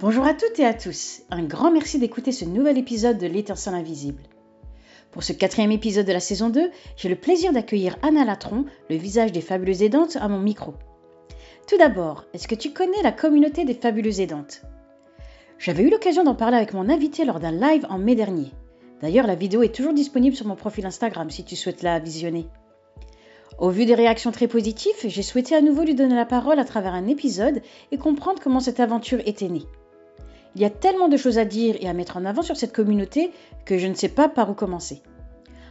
Bonjour à toutes et à tous. Un grand merci d'écouter ce nouvel épisode de L'étincelle invisible. Pour ce quatrième épisode de la saison 2, j'ai le plaisir d'accueillir Anna Latron, le visage des fabuleuses aidantes, à mon micro. Tout d'abord, est-ce que tu connais la communauté des fabuleuses aidantes? J'avais eu l'occasion d'en parler avec mon invité lors d'un live en mai dernier. D'ailleurs, la vidéo est toujours disponible sur mon profil Instagram si tu souhaites la visionner. Au vu des réactions très positives, j'ai souhaité à nouveau lui donner la parole à travers un épisode et comprendre comment cette aventure était née. Il y a tellement de choses à dire et à mettre en avant sur cette communauté que je ne sais pas par où commencer.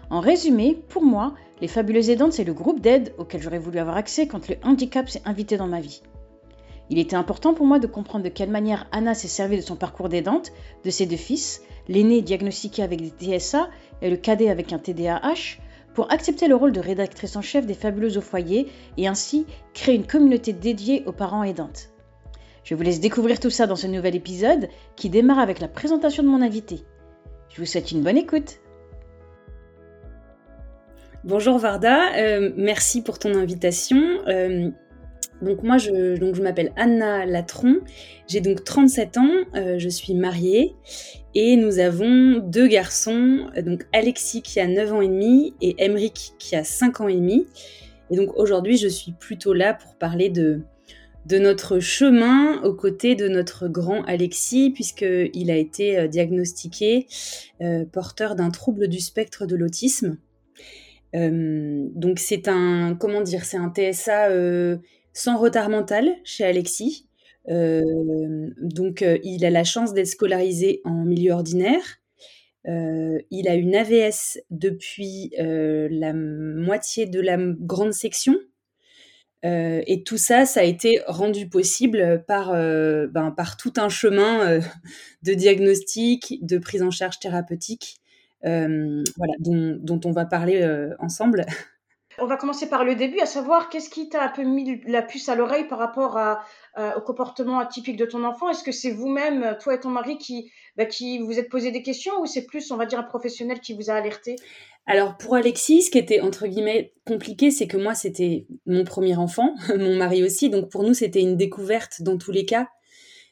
En résumé, pour moi, les Fabuleuses Aidantes, c'est le groupe d'aide auquel j'aurais voulu avoir accès quand le handicap s'est invité dans ma vie. Il était important pour moi de comprendre de quelle manière Anna s'est servie de son parcours d'aidante, de ses deux fils, l'aîné diagnostiqué avec des TSA et le cadet avec un TDAH, pour accepter le rôle de rédactrice en chef des Fabuleuses au foyer et ainsi créer une communauté dédiée aux parents aidantes. Je vous laisse découvrir tout ça dans ce nouvel épisode qui démarre avec la présentation de mon invité. Je vous souhaite une bonne écoute. Bonjour Varda, euh, merci pour ton invitation. Euh, donc moi je, je m'appelle Anna Latron, j'ai donc 37 ans, euh, je suis mariée et nous avons deux garçons, donc Alexis qui a 9 ans et demi et Emeric qui a 5 ans et demi. Et donc aujourd'hui je suis plutôt là pour parler de, de notre chemin aux côtés de notre grand Alexis, puisqu'il a été euh, diagnostiqué euh, porteur d'un trouble du spectre de l'autisme. Euh, donc c'est un, comment dire, c'est un TSA sans retard mental chez Alexis. donc il a la chance d'être scolarisé en milieu ordinaire. il a une AVS depuis la moitié de la grande section, euh, et tout ça, ça a été rendu possible par, euh, ben, tout un chemin euh, de diagnostic, de prise en charge thérapeutique, dont, on va parler ensemble. On va commencer par le début, à savoir qu'est-ce qui t'a un peu mis la puce à l'oreille par rapport au comportement atypique de ton enfant? Est-ce que c'est vous-même, toi et ton mari, qui, bah, qui vous êtes posé des questions ou c'est plus, on va dire, un professionnel qui vous a alerté? Alors pour Alexis, ce qui était entre guillemets compliqué, c'est que moi c'était mon premier enfant, mon mari aussi, donc pour nous c'était une découverte dans tous les cas.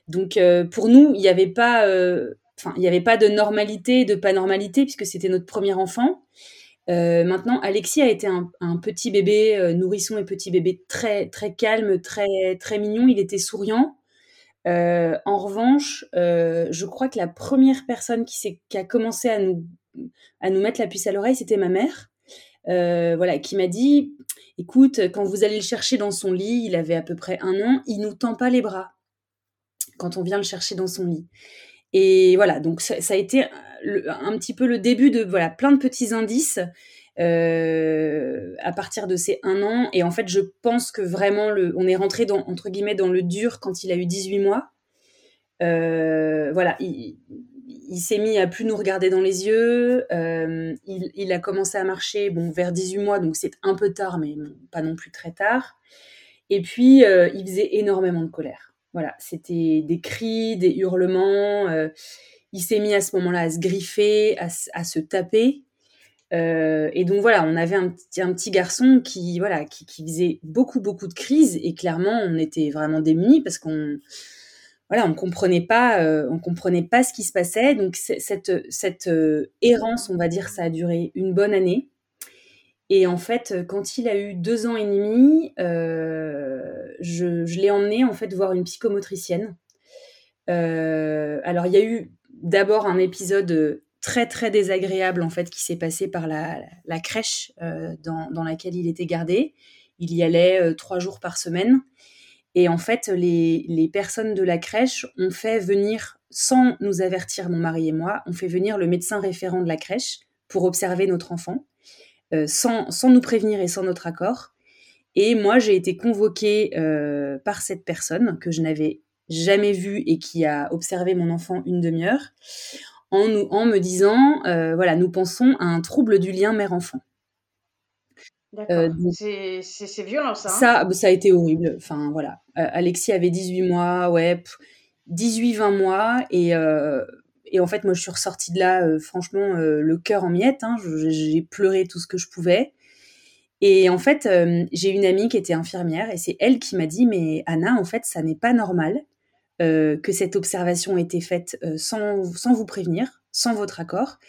Donc euh, pour nous, il n'y avait pas, euh, avait pas de normalité, de pas normalité puisque c'était notre premier enfant. Euh, maintenant, Alexis a été un, petit bébé, nourrisson et petit bébé très très calme, très très mignon. Il était souriant. en revanche, je crois que la première personne qui, qui a commencé à nous à nous mettre la puce à l'oreille, c'était ma mère, euh, voilà, qui m'a dit, écoute, quand vous allez le chercher dans son lit, il avait à peu près un an, il nous tend pas les bras quand on vient le chercher dans son lit. Et voilà, donc ça, a été un petit peu le début de voilà plein de petits indices euh, à partir de ces un an. Et en fait, je pense que vraiment, le, on est rentré dans, entre guillemets dans le dur quand il a eu 18 mois. Euh, voilà, il, s'est mis à plus nous regarder dans les yeux. Euh, il, a commencé à marcher bon, vers 18 mois, donc c'est un peu tard, mais pas non plus très tard. Et puis, euh, il faisait énormément de colère. Voilà, c'était des cris, des hurlements. Euh, il s'est mis à ce moment-là à se griffer, à, se taper. et donc voilà, on avait un un petit garçon qui, voilà, qui, qui, faisait beaucoup, beaucoup de crises. Et clairement, on était vraiment démunis parce qu'on voilà, on comprenait pas, euh, on comprenait pas ce qui se passait. Donc cette, cette euh, errance, on va dire, ça a duré une bonne année. Et en fait, quand il a eu deux ans et demi, euh, je, l'ai emmené en fait voir une psychomotricienne. alors il y a eu d'abord un épisode très très désagréable en fait qui s'est passé par la, crèche dans, dans, laquelle il était gardé. Il y allait trois jours par semaine. Et en fait, les, personnes de la crèche ont fait venir, sans nous avertir, mon mari et moi, ont fait venir le médecin référent de la crèche pour observer notre enfant, euh, sans, nous prévenir et sans notre accord. Et moi, j'ai été convoquée euh, par cette personne que je n'avais jamais vue et qui a observé mon enfant une demi-heure, en, en me disant, euh, voilà, nous pensons à un trouble du lien mère-enfant. Euh, c'est violent ça. Hein. ça, bah, ça a été horrible. Enfin voilà, euh, Alexis avait 18 mois, ouais, 18-20 mois et euh, et en fait moi je suis ressortie de là franchement le cœur en miettes. Hein, j'ai pleuré tout ce que je pouvais. Et en fait j'ai une amie qui était infirmière et c'est elle qui m'a dit mais Anna en fait ça n'est pas normal que cette observation a été faite sans, vous prévenir, sans votre accord,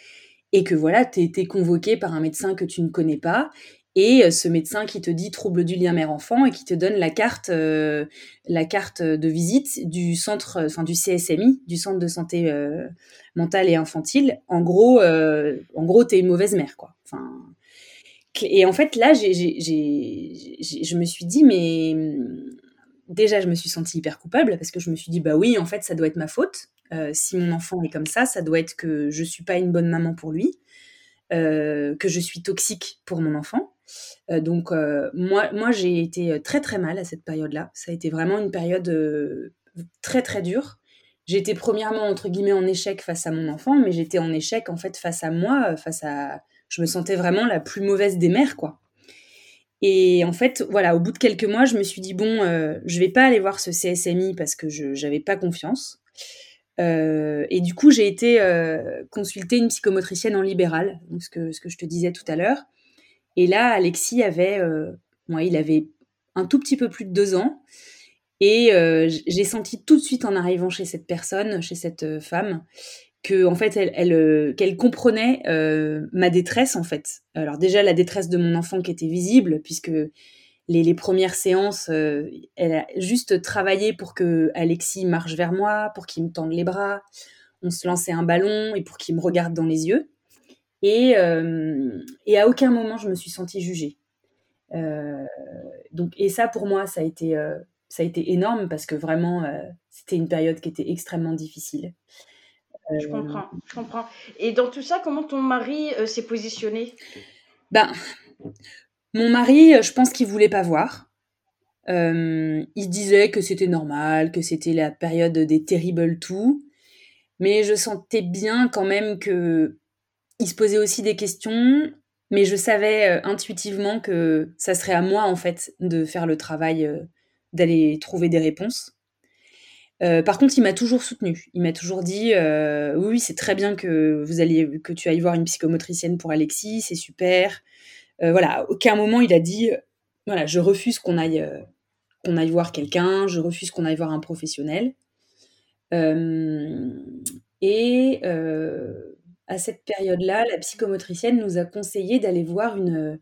et que voilà, tu été convoqué par un médecin que tu ne connais pas, et ce médecin qui te dit trouble du lien mère-enfant et qui te donne la carte, la carte de visite du centre, enfin du CSMI, du centre de santé mentale et infantile. En gros, en gros, t'es une mauvaise mère, quoi. Enfin, et en fait, là, je me suis dit, mais déjà, je me suis sentie hyper coupable parce que je me suis dit, bah oui, en fait, ça doit être ma faute. Euh, si mon enfant est comme ça, ça doit être que je suis pas une bonne maman pour lui, euh, que je suis toxique pour mon enfant. Euh, donc moi, moi j'ai été très très mal à cette période-là. Ça a été vraiment une période très très dure. J'étais premièrement entre guillemets en échec face à mon enfant, mais j'étais en échec en fait face à moi, face à. Je me sentais vraiment la plus mauvaise des mères, quoi. Et en fait, voilà, au bout de quelques mois, je me suis dit bon, euh, je vais pas aller voir ce CSMI parce que je n'avais pas confiance. Euh, et du coup, j'ai été euh, consulter une psychomotricienne en libéral, ce que, ce que je te disais tout à l'heure. Et là, Alexis avait, moi, il avait un tout petit peu plus de deux ans. Et j'ai senti tout de suite en arrivant chez cette personne, chez cette femme, que en fait elle, elle euh, qu'elle comprenait euh, ma détresse en fait. Alors déjà la détresse de mon enfant qui était visible puisque les, premières séances, euh, elle a juste travaillé pour que Alexis marche vers moi, pour qu'il me tende les bras, on se lançait un ballon et pour qu'il me regarde dans les yeux. Et, et à aucun moment je me suis sentie jugée. donc et ça pour moi ça a été ça a été énorme parce que vraiment c'était une période qui était extrêmement difficile. Je euh, comprends, je comprends. Et dans tout ça, comment ton mari euh, s'est positionné? Ben, mon mari, euh, je pense qu'il voulait pas voir. il disait que c'était normal, que c'était la période des terrible tout, mais je sentais bien quand même que il se posait aussi des questions, mais je savais intuitivement que ça serait à moi en fait de faire le travail, d'aller trouver des réponses. Euh, par contre, il m'a toujours soutenu. Il m'a toujours dit euh, oui, c'est très bien que vous alliez, que tu ailles voir une psychomotricienne pour Alexis, c'est super. Euh, voilà, aucun moment il a dit voilà, je refuse qu'on aille qu'on aille voir quelqu'un, je refuse qu'on aille voir un professionnel. et à cette période-là, la psychomotricienne nous a conseillé d'aller voir une,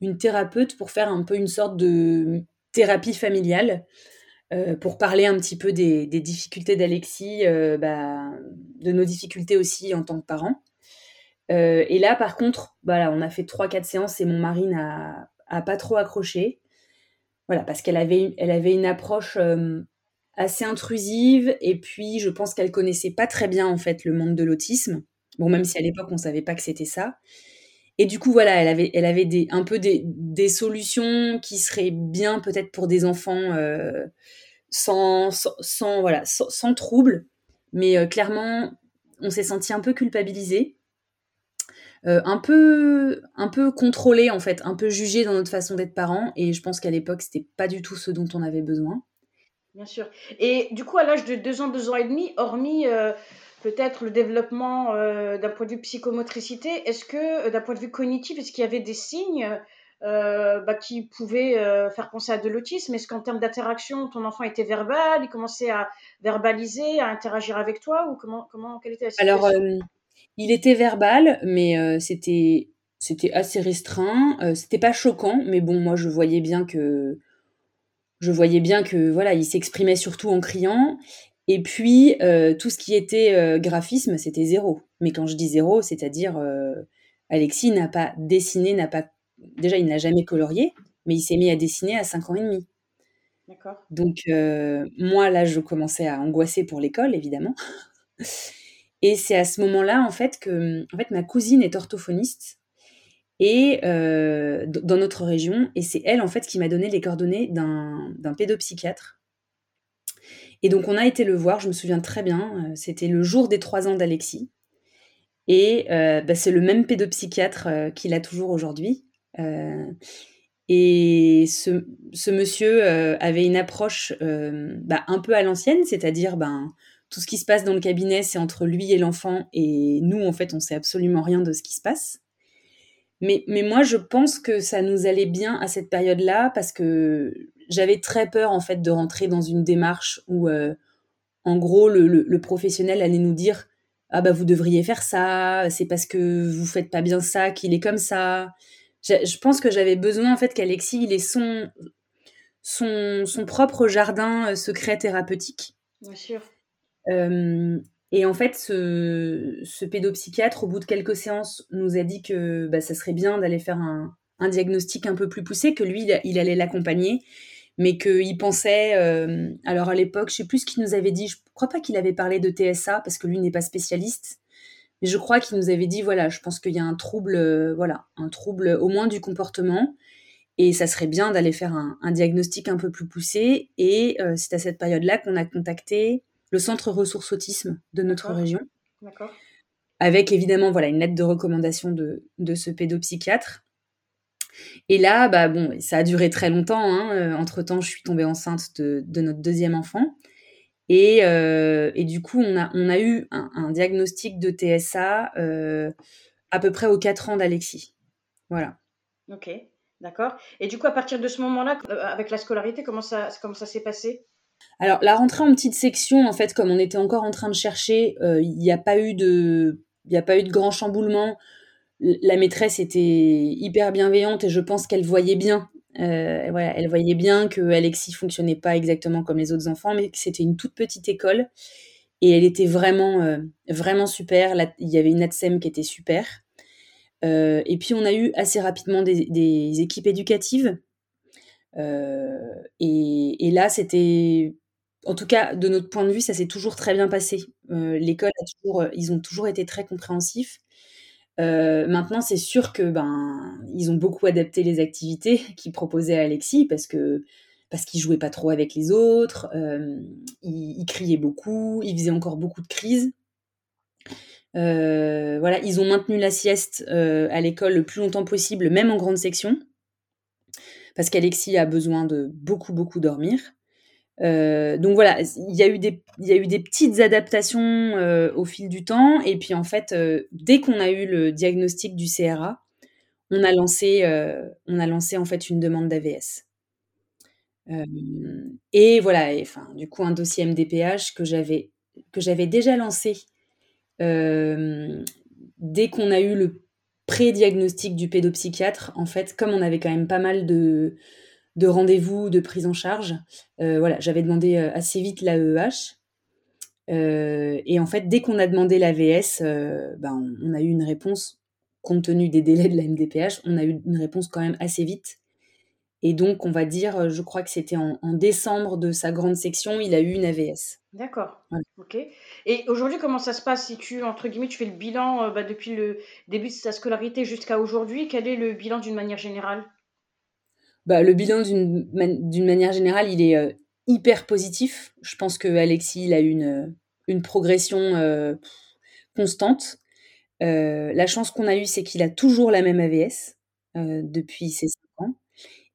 une thérapeute pour faire un peu une sorte de thérapie familiale euh, pour parler un petit peu des, difficultés d'Alexis, euh, bah, de nos difficultés aussi en tant que parents. Euh, et là, par contre, voilà, on a fait 3-4 séances et mon mari n'a pas trop accroché. Voilà, parce qu'elle avait, elle avait une approche assez intrusive et puis je pense qu'elle connaissait pas très bien en fait le monde de l'autisme. Bon, même si à l'époque on savait pas que c'était ça. Et du coup, voilà, elle avait, elle avait des, un peu des, des solutions qui seraient bien peut-être pour des enfants euh, sans, sans, voilà, sans, trouble. Mais euh, clairement, on s'est senti un peu culpabilisé, euh, un peu, un peu contrôlé en fait, un peu jugé dans notre façon d'être parents. Et je pense qu'à l'époque, c'était pas du tout ce dont on avait besoin. Bien sûr. Et du coup, à l'âge de deux ans, deux ans et demi, hormis peut-être le développement euh, d'un point de vue psychomotricité, est-ce que euh, d'un point de vue cognitif, est-ce qu'il y avait des signes euh, bah, qui pouvaient faire penser à de l'autisme? Est-ce qu'en termes d'interaction, ton enfant était verbal, il commençait à verbaliser, à interagir avec toi ou comment, comment quelle était Alors, il était verbal, mais c'était c'était assez restreint. c'était pas choquant, mais bon, moi je voyais bien que je voyais bien que voilà, il s'exprimait surtout en criant et puis, euh, tout ce qui était euh, graphisme, c'était zéro. Mais quand je dis zéro, c'est-à-dire euh, Alexis n'a pas dessiné, n'a pas. Déjà, il n'a jamais colorié, mais il s'est mis à dessiner à 5 ans et demi. D'accord. Donc, moi, là, je commençais à angoisser pour l'école, évidemment. Et c'est à ce moment-là, en fait, que en fait, ma cousine est orthophoniste et dans notre région, et c'est elle, en fait, qui m'a donné les coordonnées d'un pédopsychiatre et donc on a été le voir, je me souviens très bien, euh, c'était le jour des trois ans d'Alexis. Et euh, bah, c'est le même pédopsychiatre euh, qu'il a toujours aujourd'hui. et ce, monsieur avait une approche bah, un peu à l'ancienne, c'est-à-dire ben, tout ce qui se passe dans le cabinet, c'est entre lui et l'enfant, et nous, en fait, on sait absolument rien de ce qui se passe. Mais, mais moi, je pense que ça nous allait bien à cette période-là, parce que j'avais très peur en fait de rentrer dans une démarche où euh, en gros, le, professionnel allait nous dire ah bah vous devriez faire ça, c'est parce que vous faites pas bien ça qu'il est comme ça. Je, pense que j'avais besoin en fait qu'Alexis il ait son, son, son propre jardin secret thérapeutique. Bien sûr. et en fait, ce, ce, pédopsychiatre, au bout de quelques séances, nous a dit que bah, ça serait bien d'aller faire un, un, diagnostic un peu plus poussé, que lui, il allait l'accompagner mais qu'il pensait, euh, alors à l'époque, je sais plus ce qu'il nous avait dit, je crois pas qu'il avait parlé de TSA parce que lui n'est pas spécialiste, mais je crois qu'il nous avait dit, voilà, je pense qu'il y a un trouble, euh, voilà, un trouble au moins du comportement, et ça serait bien d'aller faire un, diagnostic un peu plus poussé, et euh, c'est à cette période-là qu'on a contacté le centre ressources autisme de notre région, avec évidemment, voilà, une lettre de recommandation de, de ce pédopsychiatre. Et là, bah bon, ça a duré très longtemps. Hein. Euh, entre temps, je suis tombée enceinte de, notre deuxième enfant. Et, euh, et, du coup, on a, on a eu un, diagnostic de TSA euh, à peu près aux 4 ans d'Alexis. Voilà. Ok, d'accord. Et du coup, à partir de ce moment-là, avec la scolarité, comment ça, comment ça s'est passé? Alors, la rentrée en petite section, en fait, comme on était encore en train de chercher, il n'y a pas eu de... Il n'y a pas eu de grand chamboulement la maîtresse était hyper bienveillante et je pense qu'elle voyait bien. Euh, voilà, elle voyait bien que Alexis fonctionnait pas exactement comme les autres enfants, mais que c'était une toute petite école et elle était vraiment, euh, vraiment super. il y avait une ATSEM qui était super. Euh, et puis on a eu assez rapidement des, équipes éducatives. Et, là, c'était, en tout cas, de notre point de vue, ça s'est toujours très bien passé. L'école ils ont toujours été très compréhensifs. Euh, maintenant, c'est sûr que ben ils ont beaucoup adapté les activités qu'ils proposaient à Alexis parce que parce qu'il jouait pas trop avec les autres, euh, il, criait beaucoup, il faisait encore beaucoup de crises. Euh, voilà, ils ont maintenu la sieste à l'école le plus longtemps possible, même en grande section, parce qu'Alexis a besoin de beaucoup beaucoup dormir. Euh, donc voilà, il y, a eu des, petites adaptations euh, au fil du temps. Et puis en fait, euh, dès qu'on a eu le diagnostic du CRA, on a lancé, on a fait une demande d'AVS. et voilà, et, du coup, un dossier MDPH que j'avais, que j'avais déjà lancé dès qu'on a eu le pré-diagnostic du pédopsychiatre. En fait, comme on avait quand même pas mal de, de rendez-vous, de prise en charge. Euh, voilà, j'avais demandé euh, assez vite l'AEH. Euh, et en fait, dès qu'on a demandé l'AVS, ben, on, a eu une réponse, compte tenu des délais de la MDPH, on a eu une réponse quand même assez vite. Et donc, on va dire, je crois que c'était en, décembre de sa grande section, il a eu une AVS. D'accord. Ok. Et aujourd'hui, comment ça se passe si tu, entre guillemets, tu fais le bilan bah, depuis le début de sa scolarité jusqu'à aujourd'hui? Quel est le bilan d'une manière générale? Bah, le bilan d'une manière générale, il est euh, hyper positif. Je pense que Alexis, il a une, euh, une progression euh, constante. la chance qu'on a eue, c'est qu'il a toujours la même AVS depuis ses 5 ans.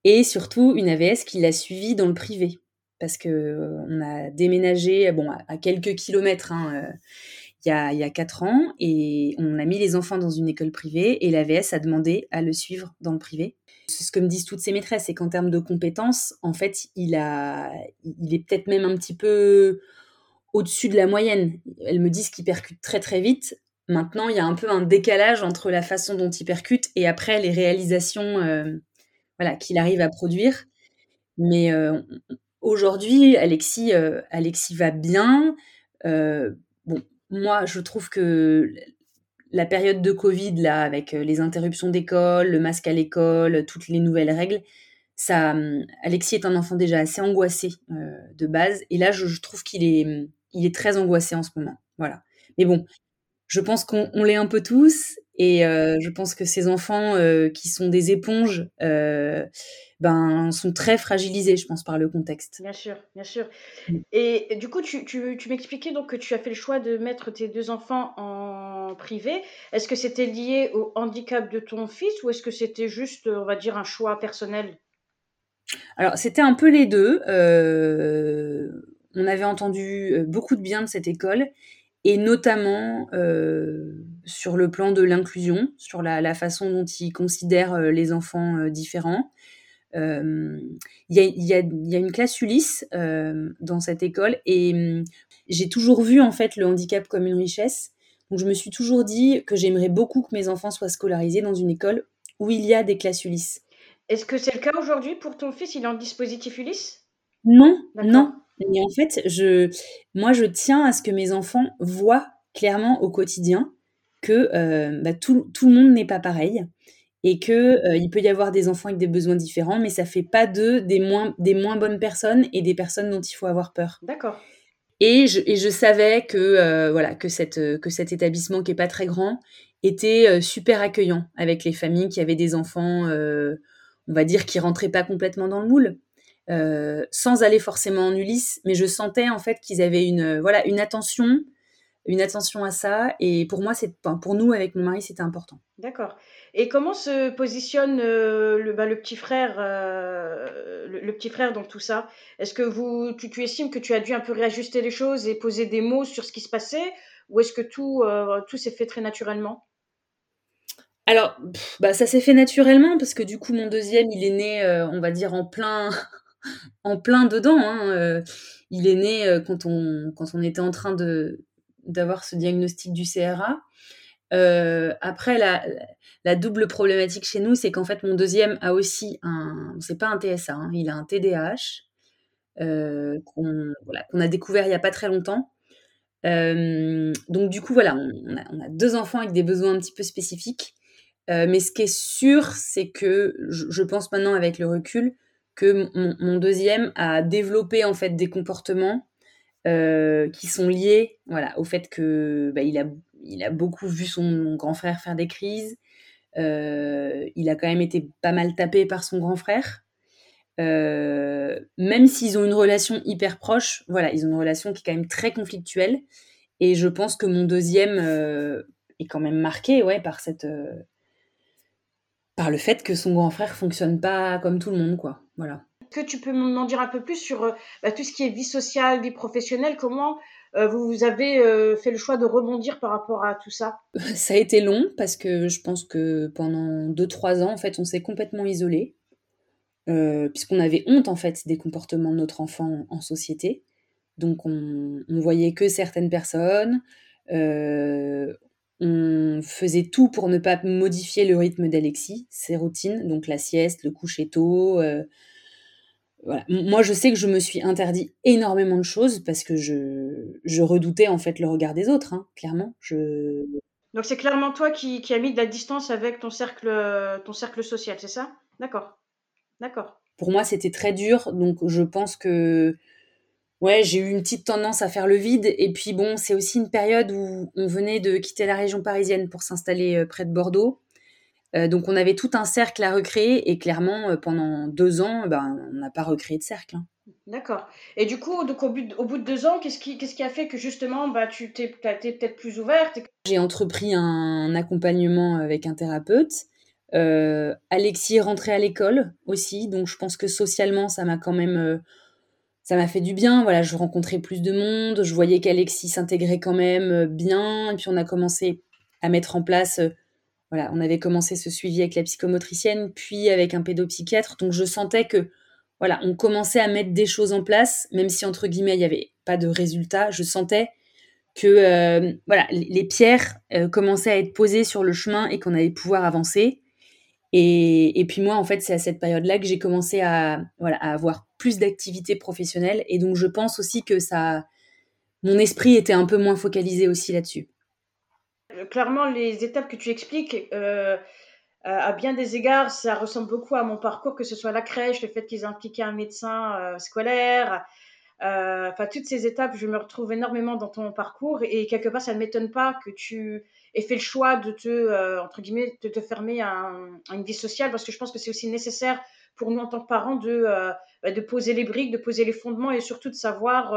Et surtout, une AVS qu'il a suivie dans le privé. Parce que on a déménagé bon, à, quelques kilomètres hein, il, y a, il y a 4 ans et on a mis les enfants dans une école privée et l'AVS a demandé à le suivre dans le privé. C'est ce que me disent toutes ces maîtresses, c'est qu'en termes de compétences, en fait, il, a, il est peut-être même un petit peu au-dessus de la moyenne. Elles me disent qu'il percute très très vite. Maintenant, il y a un peu un décalage entre la façon dont il percute et après les réalisations euh, voilà, qu'il arrive à produire. Mais euh, aujourd'hui, Alexis, euh, Alexis va bien. bon, moi, je trouve que la période de Covid, là, avec euh, les interruptions d'école, le masque à l'école, toutes les nouvelles règles, ça, hum, Alexis est un enfant déjà assez angoissé euh, de base. Et là, je, trouve qu'il est, hum, il est très angoissé en ce moment. Voilà. Mais bon, je pense qu'on l'est un peu tous. Et euh, je pense que ces enfants qui sont des éponges, ben, sont très fragilisés, je pense, par le contexte. Bien sûr, bien sûr. Mm. Et du coup, tu, tu, tu m'expliquais donc que tu as fait le choix de mettre tes deux enfants en privé. Est-ce que c'était lié au handicap de ton fils ou est-ce que c'était juste, on va dire, un choix personnel? Alors, c'était un peu les deux. Euh, on avait entendu euh, beaucoup de bien de cette école et notamment euh, sur le plan de l'inclusion, sur la, la, façon dont ils considèrent les enfants différents. il y, a, une classe Ulysse dans cette école et hum, j'ai toujours vu en fait le handicap comme une richesse. Donc je me suis toujours dit que j'aimerais beaucoup que mes enfants soient scolarisés dans une école où il y a des classes Ulysse. Est-ce que c'est le cas aujourd'hui pour ton fils? Il est en dispositif Ulysse? Non, non. Et en fait, je, moi, je tiens à ce que mes enfants voient clairement au quotidien que euh, bah, tout, tout, le monde n'est pas pareil et que euh, il peut y avoir des enfants avec des besoins différents, mais ça fait pas d'eux des moins, des moins bonnes personnes et des personnes dont il faut avoir peur. D'accord. Et je, et je savais que euh, voilà que cette que cet établissement qui est pas très grand était super accueillant avec les familles qui avaient des enfants, on va dire qui rentraient pas complètement dans le moule. Sans aller forcément en Ulysse, mais je sentais en fait qu'ils avaient une voilà une attention, une attention à ça. Et pour moi, c'est pour nous avec mon mari, c'était important. D'accord. Et comment se positionne euh, le, bah, le, petit frère, euh, le, petit frère dans tout ça? Est-ce que vous, tu, tu, estimes que tu as dû un peu réajuster les choses et poser des mots sur ce qui se passait, ou est-ce que tout, euh, tout s'est fait très naturellement? Alors, bah, ça s'est fait naturellement parce que du coup, mon deuxième, il est né, on va dire, en plein, en plein dedans. Hein, il est né quand on, quand on était en train de, d'avoir ce diagnostic du CRA. Euh, après, la, double problématique chez nous, c'est qu'en fait, mon deuxième a aussi un, c'est pas un TSA, hein, il a un TDAH euh, qu'on a découvert il y a pas très longtemps. Euh, donc du coup, voilà, on, a, deux enfants avec des besoins un petit peu spécifiques. mais ce qui est sûr, c'est que je, pense maintenant avec le recul que mon, deuxième a développé en fait des comportements euh, qui sont liés au fait que bah, il, a, il a beaucoup vu son grand frère faire des crises. Euh, il a quand même été pas mal tapé par son grand frère. Euh, même s'ils ont une relation hyper proche, voilà, ils ont une relation qui est quand même très conflictuelle. Et je pense que mon deuxième est quand même marqué, ouais, par cette, par le fait que son grand frère fonctionne pas comme tout le monde, quoi. Voilà que tu peux m'en dire un peu plus sur euh, bah, tout ce qui est vie sociale, vie professionnelle Comment euh, vous, avez euh, fait le choix de rebondir par rapport à tout ça? Ça a été long parce que je pense que pendant 2-3 ans, en fait, on s'est complètement isolé. puisqu'on avait honte en fait des comportements de notre enfant en société. Donc on, on voyait que certaines personnes, on faisait tout pour ne pas modifier le rythme d'Alexis, ses routines, donc la sieste, le coucher tôt, moi, je sais que je me suis interdit énormément de choses parce que je, redoutais en fait le regard des autres, hein, clairement. Je... Donc c'est clairement toi qui, qui as mis de la distance avec ton cercle, ton cercle social, c'est ça? D'accord. D'accord. Pour moi, c'était très dur, donc je pense que ouais, j'ai eu une petite tendance à faire le vide. Et puis bon, c'est aussi une période où on venait de quitter la région parisienne pour s'installer euh, près de Bordeaux. Euh, donc on avait tout un cercle à recréer et clairement euh, pendant deux ans, ben, on n'a pas recréé de cercle. Hein. D'accord. Et du coup, donc au, bout de, au bout de deux ans, qu'est-ce qui, qu'est-ce qui a fait que justement bah, tu t'es, peut-être plus ouverte J'ai entrepris un accompagnement avec un thérapeute. Euh, Alexis est rentré à l'école aussi, donc je pense que socialement, ça m'a quand même... ça m'a fait du bien, voilà, je rencontrais plus de monde, je voyais qu'Alexis s'intégrait quand même bien, et puis on a commencé à mettre en place voilà, on avait commencé ce suivi avec la psychomotricienne, puis avec un pédopsychiatre. Donc je sentais que voilà, on commençait à mettre des choses en place, même si entre guillemets il n'y avait pas de résultat. Je sentais que euh, voilà, les pierres euh, commençaient à être posées sur le chemin et qu'on allait pouvoir avancer. Et, puis moi, en fait, c'est à cette période-là que j'ai commencé à, voilà, à avoir plus d'activités professionnelles. Et donc je pense aussi que ça, mon esprit était un peu moins focalisé aussi là-dessus clairement, les étapes que tu expliques, euh, à bien des égards, ça ressemble beaucoup à mon parcours, que ce soit la crèche, le fait qu'ils aient impliqué un médecin euh, scolaire. Euh, enfin, toutes ces étapes, je me retrouve énormément dans ton parcours et quelque part, ça ne m'étonne pas que tu aies fait le choix de te, entre guillemets, de te fermer à, une vie sociale parce que je pense que c'est aussi nécessaire pour nous en tant que parents de, bah, de poser les briques, de poser les fondements et surtout de savoir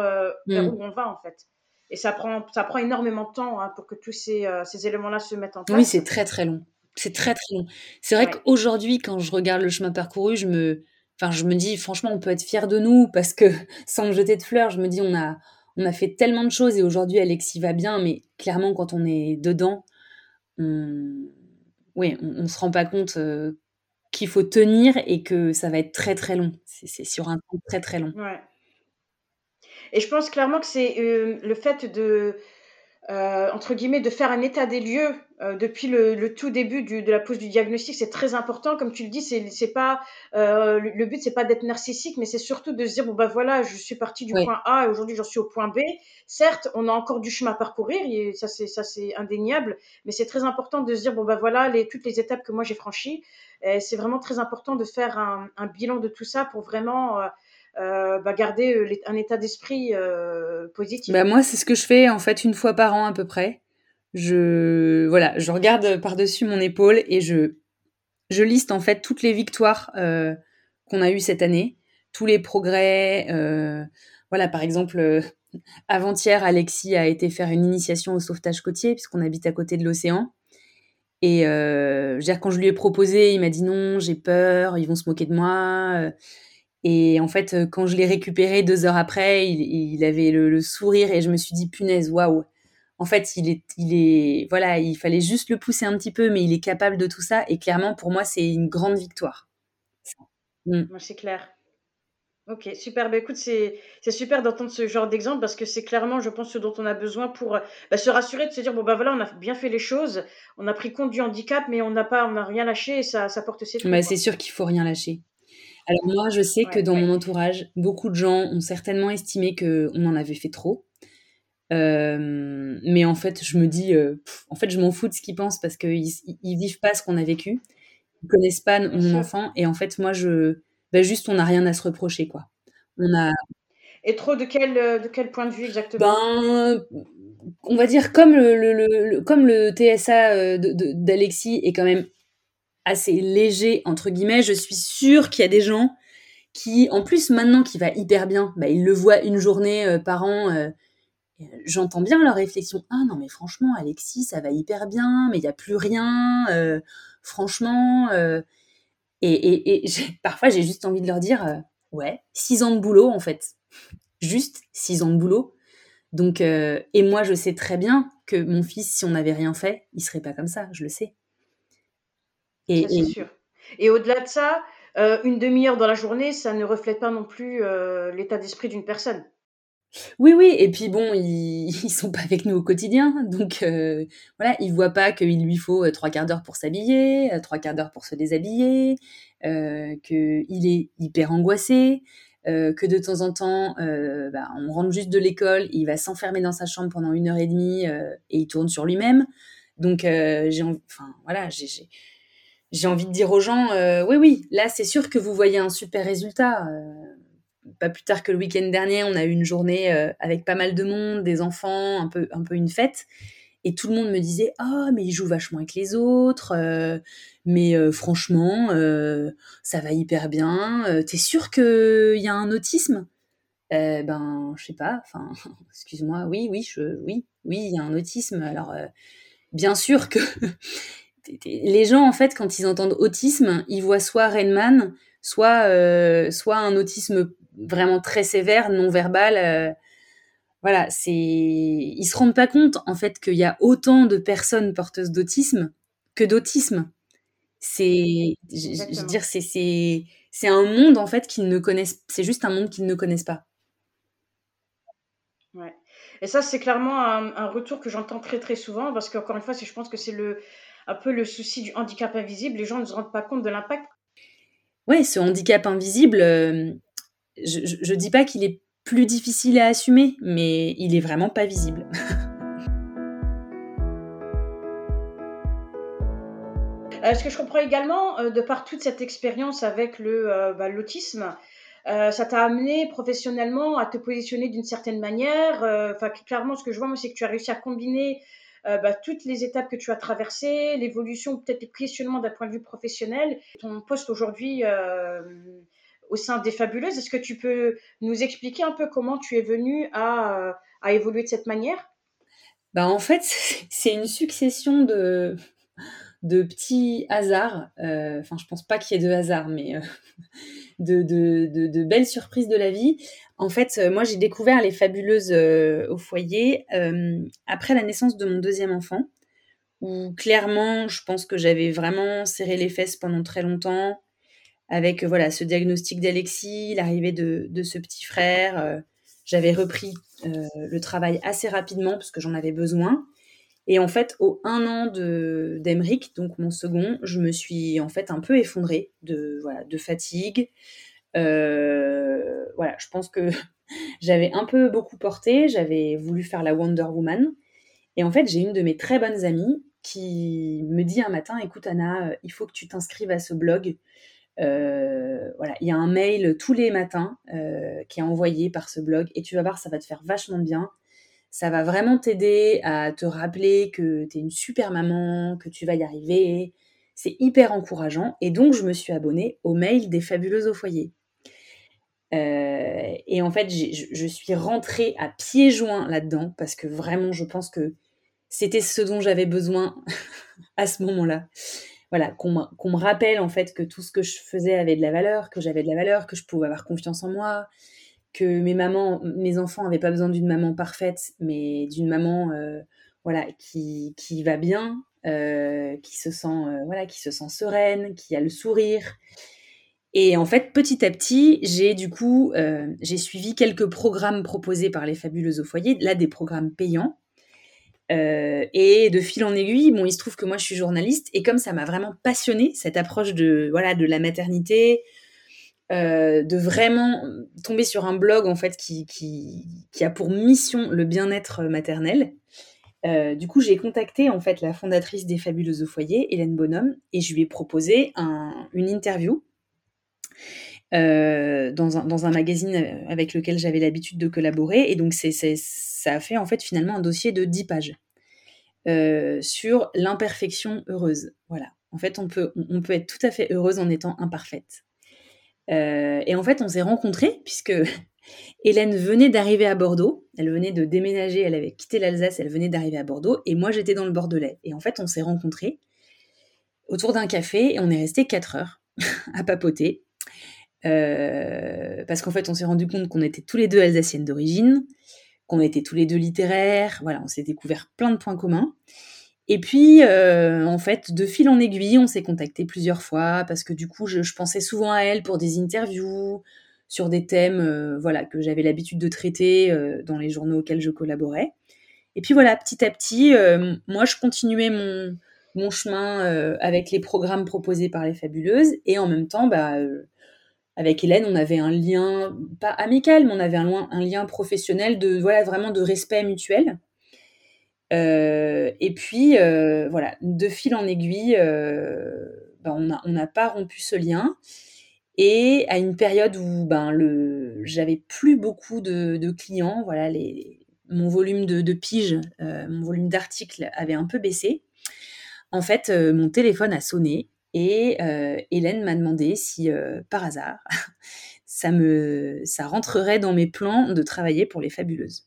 vers mm. où on va en fait. Et ça prend, ça prend énormément de temps hein, pour que tous ces, euh, ces éléments-là se mettent en place. Oui, c'est très très long. C'est très très long. C'est vrai qu'aujourd'hui, quand je regarde le chemin parcouru, je me, enfin, je me dis, franchement, on peut être fier de nous parce que, sans me jeter de fleurs, je me dis, on a, on a fait tellement de choses et aujourd'hui, Alexis va bien, mais clairement, quand on est dedans, on, on, on se rend pas compte euh, qu'il faut tenir et que ça va être très très long. C'est sur un temps très très long. Ouais. Et je pense clairement que c'est euh, le fait de, euh, entre guillemets, de faire un état des lieux euh, depuis le, tout début du, de la pose du diagnostic, c'est très important. Comme tu le dis, c'est, c'est pas euh, le, but, c'est pas d'être narcissique, mais c'est surtout de se dire bon bah voilà, je suis parti du point A et aujourd'hui j'en suis au point B. Certes, on a encore du chemin à parcourir, et ça c'est ça c'est indéniable, mais c'est très important de se dire bon bah voilà les, toutes les étapes que moi j'ai franchies. Et c'est vraiment très important de faire un, un, bilan de tout ça pour vraiment euh, euh bah, garder euh, un état d'esprit euh, positif. Bah moi, c'est ce que je fais en fait une fois par an à peu près je voilà, je regarde par-dessus mon épaule et je je liste en fait toutes les victoires euh, qu'on a eues cette année, tous les progrès. Euh, voilà, par exemple, euh, avant-hier, Alexis a été faire une initiation au sauvetage côtier puisqu'on habite à côté de l'océan. Et quand je lui ai proposé, il m'a dit non, j'ai peur, ils vont se moquer de moi. Et en fait, quand je l'ai récupéré deux heures après, il, il avait le, le, sourire et je me suis dit punaise, waouh, en fait, il est, il est, voilà, il fallait juste le pousser un petit peu, mais il est capable de tout ça. Et clairement, pour moi, c'est une grande victoire. Mm. C'est clair. Ok, super. Bah, écoute, c'est super d'entendre ce genre d'exemple parce que c'est clairement, je pense, ce dont on a besoin pour bah, se rassurer, de se dire bon bah voilà, on a bien fait les choses, on a pris compte du handicap, mais on n'a pas, on n'a rien lâché et ça, ça porte ses fruits. Bah, c'est sûr qu'il faut rien lâcher. Alors moi, je sais que dans mon entourage, beaucoup de gens ont certainement estimé que on en avait fait trop. Euh, mais en fait, je me dis, euh, en fait, je m'en fous de ce qu'ils pensent parce qu'ils ils vivent pas ce qu'on a vécu, ils connaissent pas mon enfant, et en fait, moi, je, bah, juste, on n'a rien à se reprocher, quoi. On a. Et trop de quel de quel point de vue exactement? Ben, on va dire comme le, le, le comme le TSA euh, d'Alexis est quand même assez léger entre guillemets, je suis sûre qu'il y a des gens qui, en plus, maintenant qu'il va hyper bien, bah, ils le voient une journée par an j'entends bien leur réflexion. Ah non, mais franchement, Alexis, ça va hyper bien, mais il n'y a plus rien. Euh, franchement. Euh, et, et, parfois, j'ai juste envie de leur dire euh, Ouais, six ans de boulot, en fait. Juste six ans de boulot. Donc, et moi, je sais très bien que mon fils, si on n'avait rien fait, il serait pas comme ça, je le sais. Et, c'est sûr. Et au-delà de ça, une demi-heure dans la journée, ça ne reflète pas non plus l'état d'esprit d'une personne. Oui, oui, et puis bon, ils, ils sont pas avec nous au quotidien, donc euh, voilà, ils voient pas qu'il lui faut euh, trois quarts d'heure pour s'habiller, euh, trois quarts d'heure pour se déshabiller, qu'il est hyper angoissé, que de temps en temps, bah, on rentre juste de l'école, il va s'enfermer dans sa chambre pendant une heure et demie et il tourne sur lui-même. Donc j'ai, enfin voilà, j'ai envie de dire aux gens, oui, oui, là c'est sûr que vous voyez un super résultat pas plus tard que le week-end dernier, on a eu une journée euh, avec pas mal de monde, des enfants, un peu, un peu une fête. Et tout le monde me disait oh, mais il joue vachement avec les autres, euh, mais euh, franchement, ça va hyper bien. T'es sûr qu'il y a un autisme? Ben, je sais pas, enfin, excuse-moi, oui, oui, je, oui, oui, il y a un autisme. Alors, bien sûr que les gens, en fait, quand ils entendent autisme, ils voient soit Rainman, soit, soit un autisme vraiment très sévère, non verbal. Euh, voilà, c'est ils se rendent pas compte en fait qu'il y a autant de personnes porteuses d'autisme que d'autisme. C'est, je veux dire, c'est c'est c'est un monde en fait qu'ils ne connaissent. C'est juste un monde qu'ils ne connaissent pas. Ouais. Et ça, c'est clairement un, un, retour que j'entends très très souvent parce qu'encore une fois, je pense que c'est le un peu le souci du handicap invisible. Les gens ne se rendent pas compte de l'impact. Ouais, ce handicap invisible, euh, je, ne dis pas qu'il est plus difficile à assumer, mais il est vraiment pas visible. Euh, ce que je comprends également, euh, de par toute cette expérience avec le euh, bah, l'autisme, ça t'a amené professionnellement à te positionner d'une certaine manière. Enfin, clairement, ce que je vois, c'est que tu as réussi à combiner bah, toutes les étapes que tu as traversées, l'évolution, peut-être les questionnements d'un point de vue professionnel. Ton poste aujourd'hui au sein des Fabuleuses. Est-ce que tu peux nous expliquer un peu comment tu es venue à, euh, évoluer de cette manière? Bah En fait, c'est une succession de, petits hasards. Euh, enfin, je pense pas qu'il y ait de hasard, mais euh, de, belles surprises de la vie. En fait, moi, j'ai découvert les Fabuleuses au foyer après la naissance de mon deuxième enfant, où clairement, je pense que j'avais vraiment serré les fesses pendant très longtemps avec voilà ce diagnostic d'Alexis, l'arrivée de, ce petit frère, j'avais repris le travail assez rapidement parce que j'en avais besoin. Et en fait, au un an de d'Emeric, donc mon second, je me suis en fait un peu effondrée de voilà de fatigue. voilà, je pense que j'avais un peu beaucoup porté. J'avais voulu faire la Wonder Woman. Et en fait, j'ai une de mes très bonnes amies qui me dit un matin, écoute Anna, il faut que tu t'inscrives à ce blog. Euh, voilà, il y a un mail tous les matins euh, qui est envoyé par ce blog et tu vas voir, ça va te faire vachement bien. Ça va vraiment t'aider à te rappeler que tu es une super maman, que tu vas y arriver. C'est hyper encourageant. Et donc, je me suis abonnée au mail des fabuleuses au foyer. Euh, et en fait, je suis rentrée à pieds joints là-dedans parce que vraiment, je pense que c'était ce dont j'avais besoin à ce moment-là voilà, qu'on me rappelle en fait que tout ce que je faisais avait de la valeur, que j'avais de la valeur, que je pouvais avoir confiance en moi, que mes mamans, mes enfants n'avaient pas besoin d'une maman parfaite, mais d'une maman euh, voilà qui, qui, va bien, euh, qui se sent euh, voilà qui se sent sereine, qui a le sourire. Et en fait, petit à petit, j'ai du coup j'ai suivi quelques programmes proposés par les fabuleuses au foyer, là des programmes payants euh, et de fil en aiguille, bon, il se trouve que moi je suis journaliste et comme ça m'a vraiment passionné cette approche de voilà de la maternité, euh, de vraiment tomber sur un blog en fait qui, qui, a pour mission le bien-être maternel. Euh, du coup, j'ai contacté en fait la fondatrice des Fabuleuses au foyer, Hélène Bonhomme, et je lui ai proposé un, une interview dans, un, dans, un, magazine avec lequel j'avais l'habitude de collaborer. Et donc, c'est, ça a fait en fait finalement un dossier de 10 pages euh, sur l'imperfection heureuse. Voilà. En fait, on peut, on peut être tout à fait heureuse en étant imparfaite. Euh, et en fait, on s'est rencontrés puisque Hélène venait d'arriver à Bordeaux. Elle venait de déménager, elle avait quitté l'Alsace, elle venait d'arriver à Bordeaux. Et moi, j'étais dans le Bordelais. Et en fait, on s'est rencontrés autour d'un café et on est resté 4 heures à papoter. Euh, parce qu'en fait, on s'est rendu compte qu'on était tous les deux alsaciennes d'origine, qu'on était tous les deux littéraires. Voilà, on s'est découvert plein de points communs. Et puis, euh, en fait, de fil en aiguille, on s'est contacté plusieurs fois parce que du coup, je, pensais souvent à elle pour des interviews sur des thèmes, euh, voilà, que j'avais l'habitude de traiter dans les journaux auxquels je collaborais. Et puis voilà, petit à petit, moi, je continuais mon, mon chemin avec les programmes proposés par les fabuleuses et en même temps, bah avec Hélène, on avait un lien, pas amical, mais on avait un, lien professionnel de, voilà, vraiment de respect mutuel. Euh, et puis, euh, voilà, de fil en aiguille, euh, ben, on n'a pas rompu ce lien. Et à une période où ben, le, j'avais plus beaucoup de, clients, voilà, les, mon volume de, de pige, mon volume d'articles avait un peu baissé. En fait, mon téléphone a sonné et euh, Hélène m'a demandé si, euh, par hasard, ça, me, ça rentrerait dans mes plans de travailler pour les fabuleuses.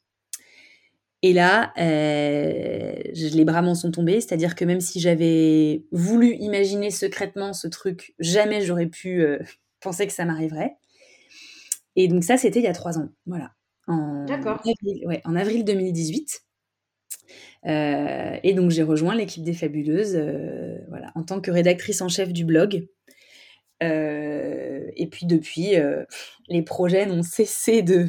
Et là, euh, les bras m'en sont tombés, c'est-à-dire que même si j'avais voulu imaginer secrètement ce truc, jamais j'aurais pu penser que ça m'arriverait. Et donc ça, c'était il y a trois ans, voilà. En avril, ouais, en avril 2018. Euh, et donc j'ai rejoint l'équipe des Fabuleuses euh, voilà, en tant que rédactrice en chef du blog. Euh, et puis depuis, les projets n'ont cessé de,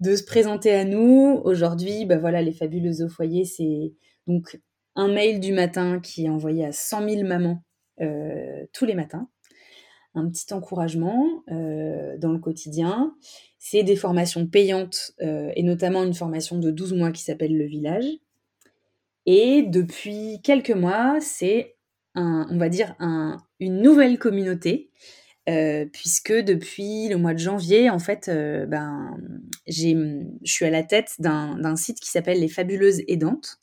de se présenter à nous. Aujourd'hui, bah voilà, les Fabuleuses au foyer, c'est donc un mail du matin qui est envoyé à 100 000 mamans tous les matins. Un petit encouragement dans le quotidien. C'est des formations payantes et notamment une formation de 12 mois qui s'appelle Le Village et depuis quelques mois, c'est on va dire une nouvelle communauté, euh, puisque depuis le mois de janvier, en fait, euh, ben, je suis à la tête d'un site qui s'appelle Les Fabuleuses Aidantes,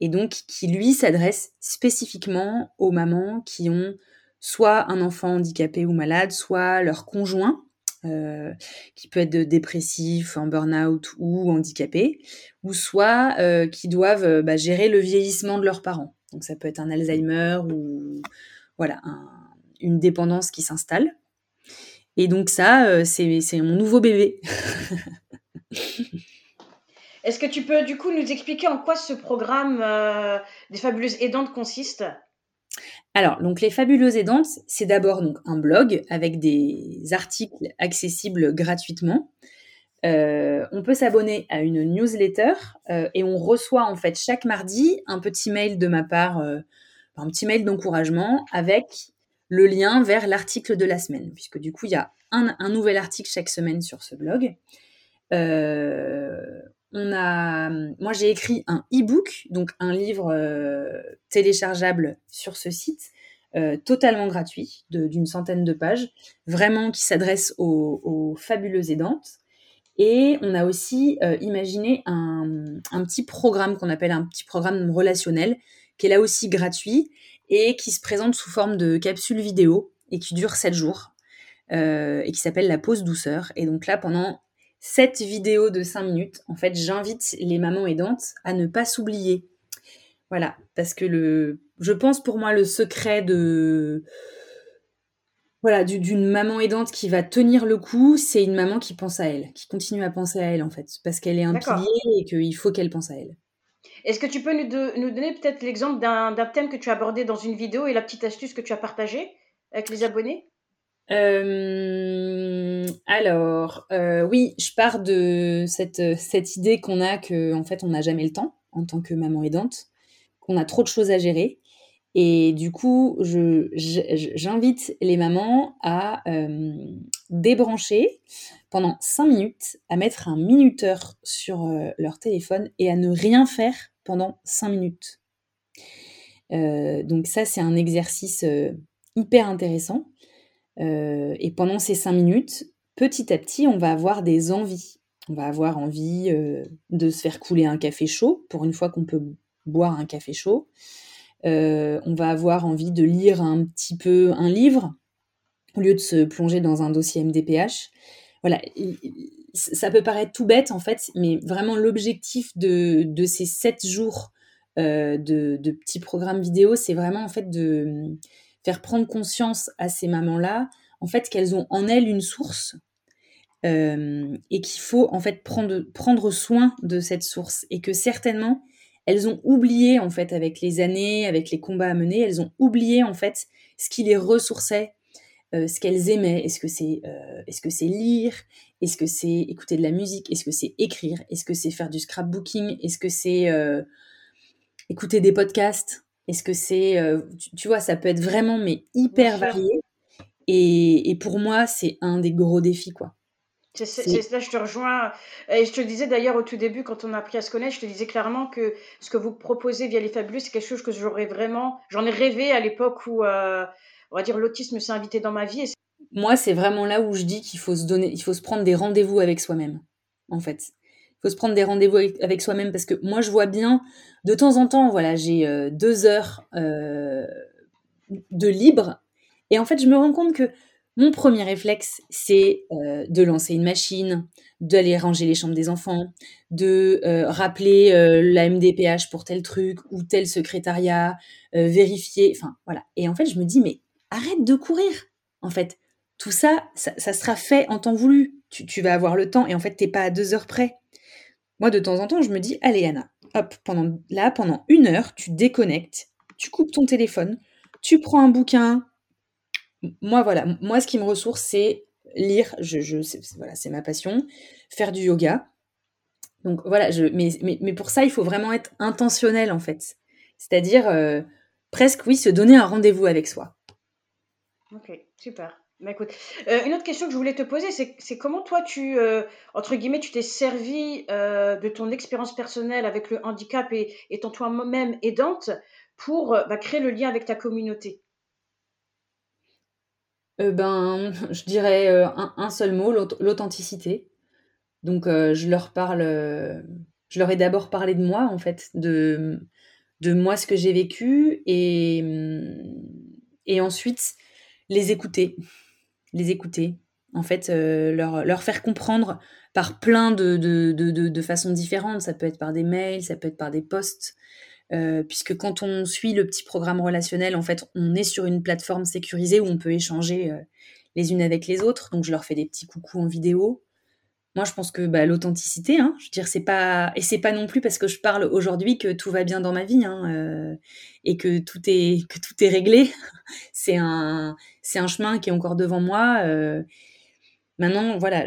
et donc qui lui s'adresse spécifiquement aux mamans qui ont soit un enfant handicapé ou malade, soit leur conjoint euh, qui peut être dépressif, en burn-out ou handicapé, ou soit euh, qui doivent euh, bah, gérer le vieillissement de leurs parents. Donc ça peut être un Alzheimer ou voilà une dépendance qui s'installe. Et donc ça, c'est mon nouveau bébé. Est-ce que tu peux du coup nous expliquer en quoi ce programme des fabuleuses aidantes consiste? Alors, donc les fabuleuses aidantes, c'est d'abord donc un blog avec des articles accessibles gratuitement. Euh, on peut s'abonner à une newsletter euh, et on reçoit en fait chaque mardi un petit mail de ma part, euh, un petit mail d'encouragement avec le lien vers l'article de la semaine, puisque du coup il y a un, un nouvel article chaque semaine sur ce blog. On a, moi j'ai écrit un e-book, donc un livre téléchargeable sur ce site, totalement gratuit, d'une centaine de pages, vraiment qui s'adresse aux, fabuleuses aidantes. Et on a aussi euh, imaginé un, un, petit programme qu'on appelle un petit programme relationnel, qui est là aussi gratuit et qui se présente sous forme de capsule vidéo et qui dure 7 jours euh, et qui s'appelle la pause douceur. Et donc là, pendant cette vidéo de 5 minutes, en fait, j'invite les mamans aidantes à ne pas s'oublier. Voilà, parce que le, je pense pour moi le secret de voilà, d'une maman aidante qui va tenir le coup, c'est une maman qui pense à elle, qui continue à penser à elle en fait, parce qu'elle est un pilier et qu'il faut qu'elle pense à elle. Est-ce que tu peux nous, nous donner peut-être l'exemple d'un thème que tu as abordé dans une vidéo et la petite astuce que tu as partagée avec les abonnés? Euh, alors, euh, oui, je pars de cette, idée qu'on a que en fait on n'a jamais le temps en tant que maman aidante, qu'on a trop de choses à gérer et du coup, j'invite les mamans à euh, débrancher pendant 5 minutes, à mettre un minuteur sur leur téléphone et à ne rien faire pendant 5 minutes. Donc ça, c'est un exercice hyper intéressant. Et pendant ces 5 minutes, petit à petit, on va avoir des envies. On va avoir envie de se faire couler un café chaud, pour une fois qu'on peut boire un café chaud. Euh, on va avoir envie de lire un petit peu un livre au lieu de se plonger dans un dossier MDPH. Voilà, ça peut paraître tout bête en fait, mais vraiment l'objectif de, ces sept jours euh, de, petits programmes vidéo, c'est vraiment en fait de faire prendre conscience à ces mamans-là, en fait qu'elles ont en elles une source euh, et qu'il faut en fait prendre, prendre soin de cette source et que certainement elles ont oublié en fait avec les années, avec les combats à mener, elles ont oublié en fait ce qui les ressourçait, euh, ce qu'elles aimaient. Est-ce que c'est euh, est-ce que c'est lire? Est-ce que c'est écouter de la musique? Est-ce que c'est écrire? Est-ce que c'est faire du scrapbooking? Est-ce que c'est écouter des podcasts? Est-ce que c'est tu, vois ça peut être vraiment mais hyper varié. Et, et pour moi c'est un des gros défis quoi. C'est là, je te rejoins. Et je te disais d'ailleurs au tout début, quand on a appris à se connaître, je te disais clairement que ce que vous proposez via les fabuleux, c'est quelque chose que j'aurais vraiment. J'en ai rêvé à l'époque où, euh, on va dire, l'autisme s'est invité dans ma vie. Moi, c'est vraiment là où je dis qu'il faut se donner, il faut se prendre des rendez-vous avec soi-même, en fait. Faut se prendre des rendez-vous avec, soi-même parce que moi, je vois bien, de temps en temps, voilà, j'ai euh, deux heures euh, de libre. Et en fait, je me rends compte que mon premier réflexe, c'est euh, de lancer une machine, d'aller ranger les chambres des enfants, de rappeler la MDPH pour tel truc ou tel secrétariat, vérifier, enfin voilà. Et en fait, je me dis, mais arrête de courir. En fait, tout ça, ça, sera fait en temps voulu. Tu, vas avoir le temps et en fait, t'es pas à deux heures près. Moi, de temps en temps, je me dis, allez Anna, hop, pendant là, pendant une heure, tu déconnectes, tu coupes ton téléphone, tu prends un bouquin, moi, voilà, moi, ce qui me ressource, c'est lire. Je, je voilà, c'est ma passion. Faire du yoga. Donc voilà, je, mais, mais, pour ça, il faut vraiment être intentionnel en fait. C'est-à-dire euh, presque, oui, se donner un rendez-vous avec soi. Ok, super. Bah, euh, une autre question que je voulais te poser, c'est comment toi, tu, euh, entre guillemets, tu t'es servi de ton expérience personnelle avec le handicap et étant toi-même aidante pour bah, créer le lien avec ta communauté? Euh, ben, je dirais, euh, un seul mot, l'authenticité. Donc, euh, je leur parle, je leur ai d'abord parlé de moi, en fait, de moi, ce que j'ai vécu et ensuite les écouter. Les écouter. En fait, leur leur faire comprendre par plein de façons différentes. Ça peut être par des mails, ça peut être par des posts. Euh, puisque quand on suit le petit programme relationnel, en fait, on est sur une plateforme sécurisée où on peut échanger euh, les unes avec les autres. Donc, je leur fais des petits coucous en vidéo. Moi, je pense que bah, l'authenticité, hein, je veux dire, c'est pas et c'est pas non plus parce que je parle aujourd'hui que tout va bien dans ma vie hein, euh, et que tout est que tout est réglé. c'est un c'est un chemin qui est encore devant moi. Euh. maintenant, voilà,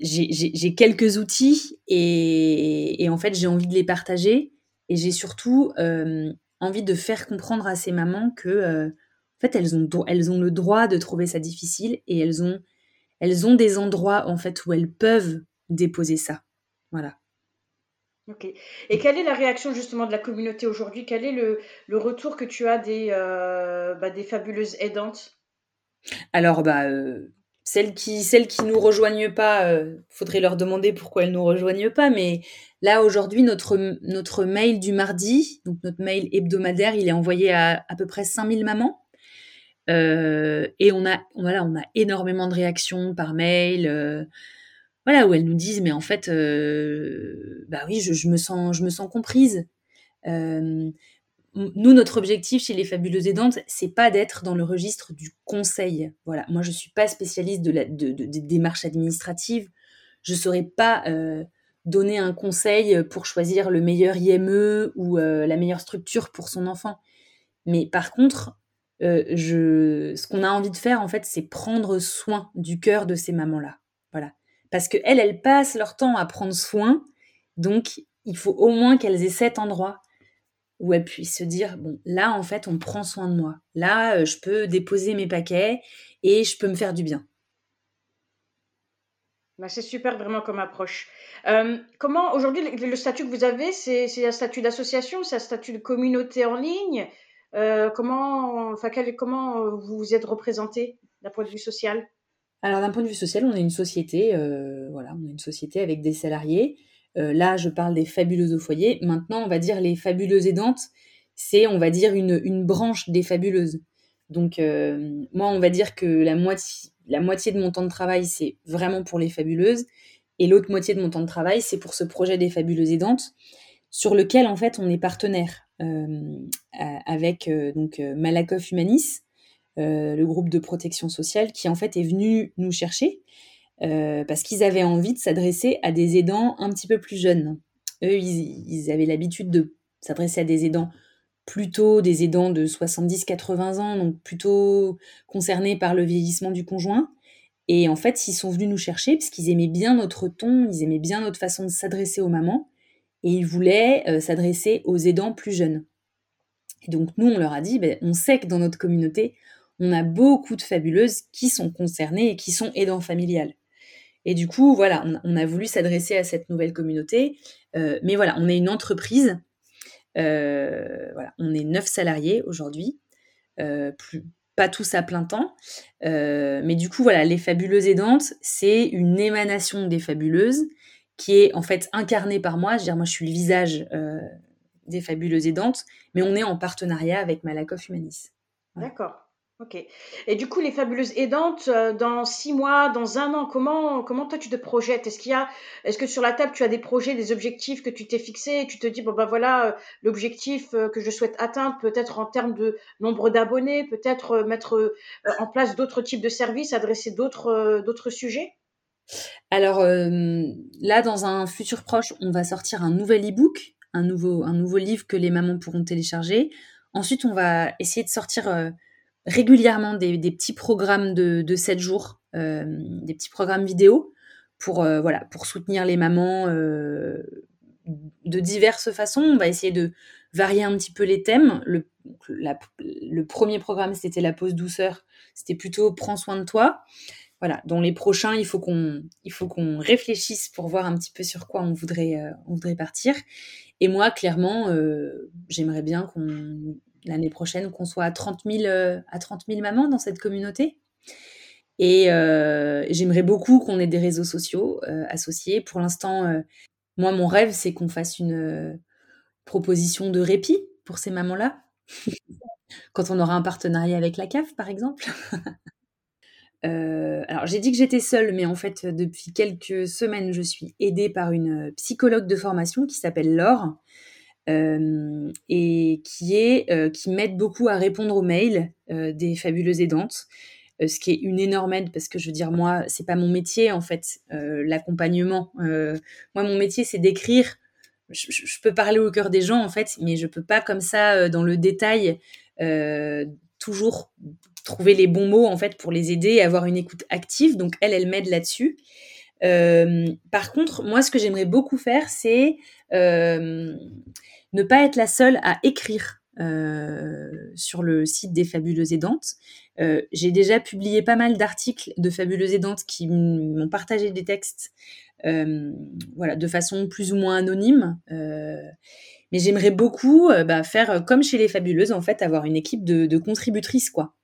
j'ai quelques outils et, en fait, j'ai envie de les partager et j'ai surtout euh, envie de faire comprendre à ces mamans que en fait, elles ont elles ont le droit de trouver ça difficile et elles ont elles ont des endroits en fait où elles peuvent déposer ça. Voilà. Ok. Et quelle est la réaction justement de la communauté aujourd'hui? Quel est le, retour que tu as des, euh, bah, des fabuleuses aidantes? Alors, bah, euh, celles qui celles qui nous rejoignent pas, euh, faudrait leur demander pourquoi elles nous rejoignent pas. Mais là aujourd'hui, notre notre mail du mardi, donc notre mail hebdomadaire, il est envoyé à à peu près 5000 mamans. Euh, et on a, voilà, on a énormément de réactions par mail, euh, voilà, où elles nous disent, mais en fait, euh, bah oui, je, me sens, je me sens comprise. nous, notre objectif chez les fabuleuses aidantes, c'est pas d'être dans le registre du conseil. Voilà, moi, je suis pas spécialiste de la de, des démarches administratives. Je saurais pas donner un conseil pour choisir le meilleur IME ou la meilleure structure pour son enfant. Mais par contre, euh, je, ce qu'on a envie de faire, en fait, c'est prendre soin du cœur de ces mamans-là. Voilà. Parce qu'elles, elles passent leur temps à prendre soin. Donc, il faut au moins qu'elles aient cet endroit où elles puissent se dire, bon, là, en fait, on prend soin de moi. Là, euh, je peux déposer mes paquets et je peux me faire du bien. Bah, c'est super vraiment comme approche. Euh, comment aujourd'hui le, statut que vous avez, c'est un statut d'association, c'est un statut de communauté en ligne? Euh, comment, enfin, comment euh, vous êtes représenté d'un point de vue social? Alors d'un point de vue social, on est une société, euh, voilà, on est une société avec des salariés. là, je parle des fabuleuses au foyer. Maintenant, on va dire les fabuleuses aidantes, c'est, on va dire, une, une branche des fabuleuses. Donc, moi, on va dire que la moitié, la moitié de mon temps de travail, c'est vraiment pour les fabuleuses. Et l'autre moitié de mon temps de travail, c'est pour ce projet des fabuleuses aidantes, sur lequel, en fait, on est partenaire. Euh, avec euh, donc euh, Malakoff Humanis, le groupe de protection sociale, qui en fait est venu nous chercher parce qu'ils avaient envie de s'adresser à des aidants un petit peu plus jeunes. Eux, ils, avaient l'habitude de s'adresser à des aidants plutôt des aidants de 70-80 ans, donc plutôt concernés par le vieillissement du conjoint. Et en fait, ils sont venus nous chercher parce qu'ils aimaient bien notre ton, ils aimaient bien notre façon de s'adresser aux mamans et ils voulaient euh, s'adresser aux aidants plus jeunes. Et donc nous, on leur a dit, ben, on sait que dans notre communauté, on a beaucoup de fabuleuses qui sont concernées et qui sont aidants familiales. Et du coup, voilà, on, a voulu s'adresser à cette nouvelle communauté. Euh, mais voilà, on est une entreprise. Euh, on est neuf salariés aujourd'hui, pas tous à plein temps. mais du coup, voilà, les fabuleuses aidantes, c'est une émanation des fabuleuses qui est en fait incarné par moi. Je veux moi, je suis le visage euh, des fabuleuses aidantes, mais on est en partenariat avec Malakoff Humanis. D'accord. Ok. Et du coup, les fabuleuses aidantes, euh, dans six mois, dans un an, comment, comment toi tu te projettes? Est-ce qu'il y a, est-ce que sur la table tu as des projets, des objectifs que tu t'es fixés et tu te dis bon ben voilà euh, l'objectif que je souhaite atteindre, peut-être en termes de nombre d'abonnés, peut-être mettre en place d'autres types de services, adresser d'autres d'autres sujets? Alors euh, là, dans un futur proche, on va sortir un nouvel e-book, un nouveau, livre que les mamans pourront télécharger. Ensuite, on va essayer de sortir euh, régulièrement des, petits programmes de, de 7 jours, euh, des petits programmes vidéo pour, soutenir les mamans de diverses façons. On va essayer de varier un petit peu les thèmes. Le premier programme, c'était la pause douceur. C'était plutôt prends soin de toi voilà, dans les prochains, il faut qu'on réfléchisse pour voir un petit peu sur quoi on voudrait euh, on voudrait partir. Et moi, clairement, euh, j'aimerais bien qu'on l'année prochaine qu'on soit à 30 000 euh, à 30 000 mamans dans cette communauté. Et j'aimerais beaucoup qu'on ait des réseaux sociaux associés. Pour l'instant, moi, mon rêve, c'est qu'on fasse une proposition de répit pour ces mamans-là. Quand on aura un partenariat avec la CAF, par exemple. Euh, alors j'ai dit que j'étais seule, mais en fait depuis quelques semaines je suis aidée par une psychologue de formation qui s'appelle Laure euh, et qui est euh, qui m'aide beaucoup à répondre aux mails des fabuleuses aidantes. ce qui est une énorme aide parce que je veux dire, moi, c'est pas mon métier en fait, l'accompagnement. moi, mon métier, c'est d'écrire. Je, peux parler au cœur des gens en fait, mais je peux pas comme ça dans le détail toujours trouver les bons mots en fait pour les aider et avoir une écoute active. Donc elle, elle m'aide là-dessus. par contre, moi, ce que j'aimerais beaucoup faire, c'est ne pas être la seule à écrire euh, sur le site des Fabuleuses Aidantes. Euh, j'ai déjà publié pas mal d'articles de Fabuleuses Aidantes qui m'ont partagé des textes euh, voilà, de façon plus ou moins anonyme. mais j'aimerais beaucoup bah, faire comme chez les Fabuleuses, en fait, avoir une équipe de, contributrices, quoi.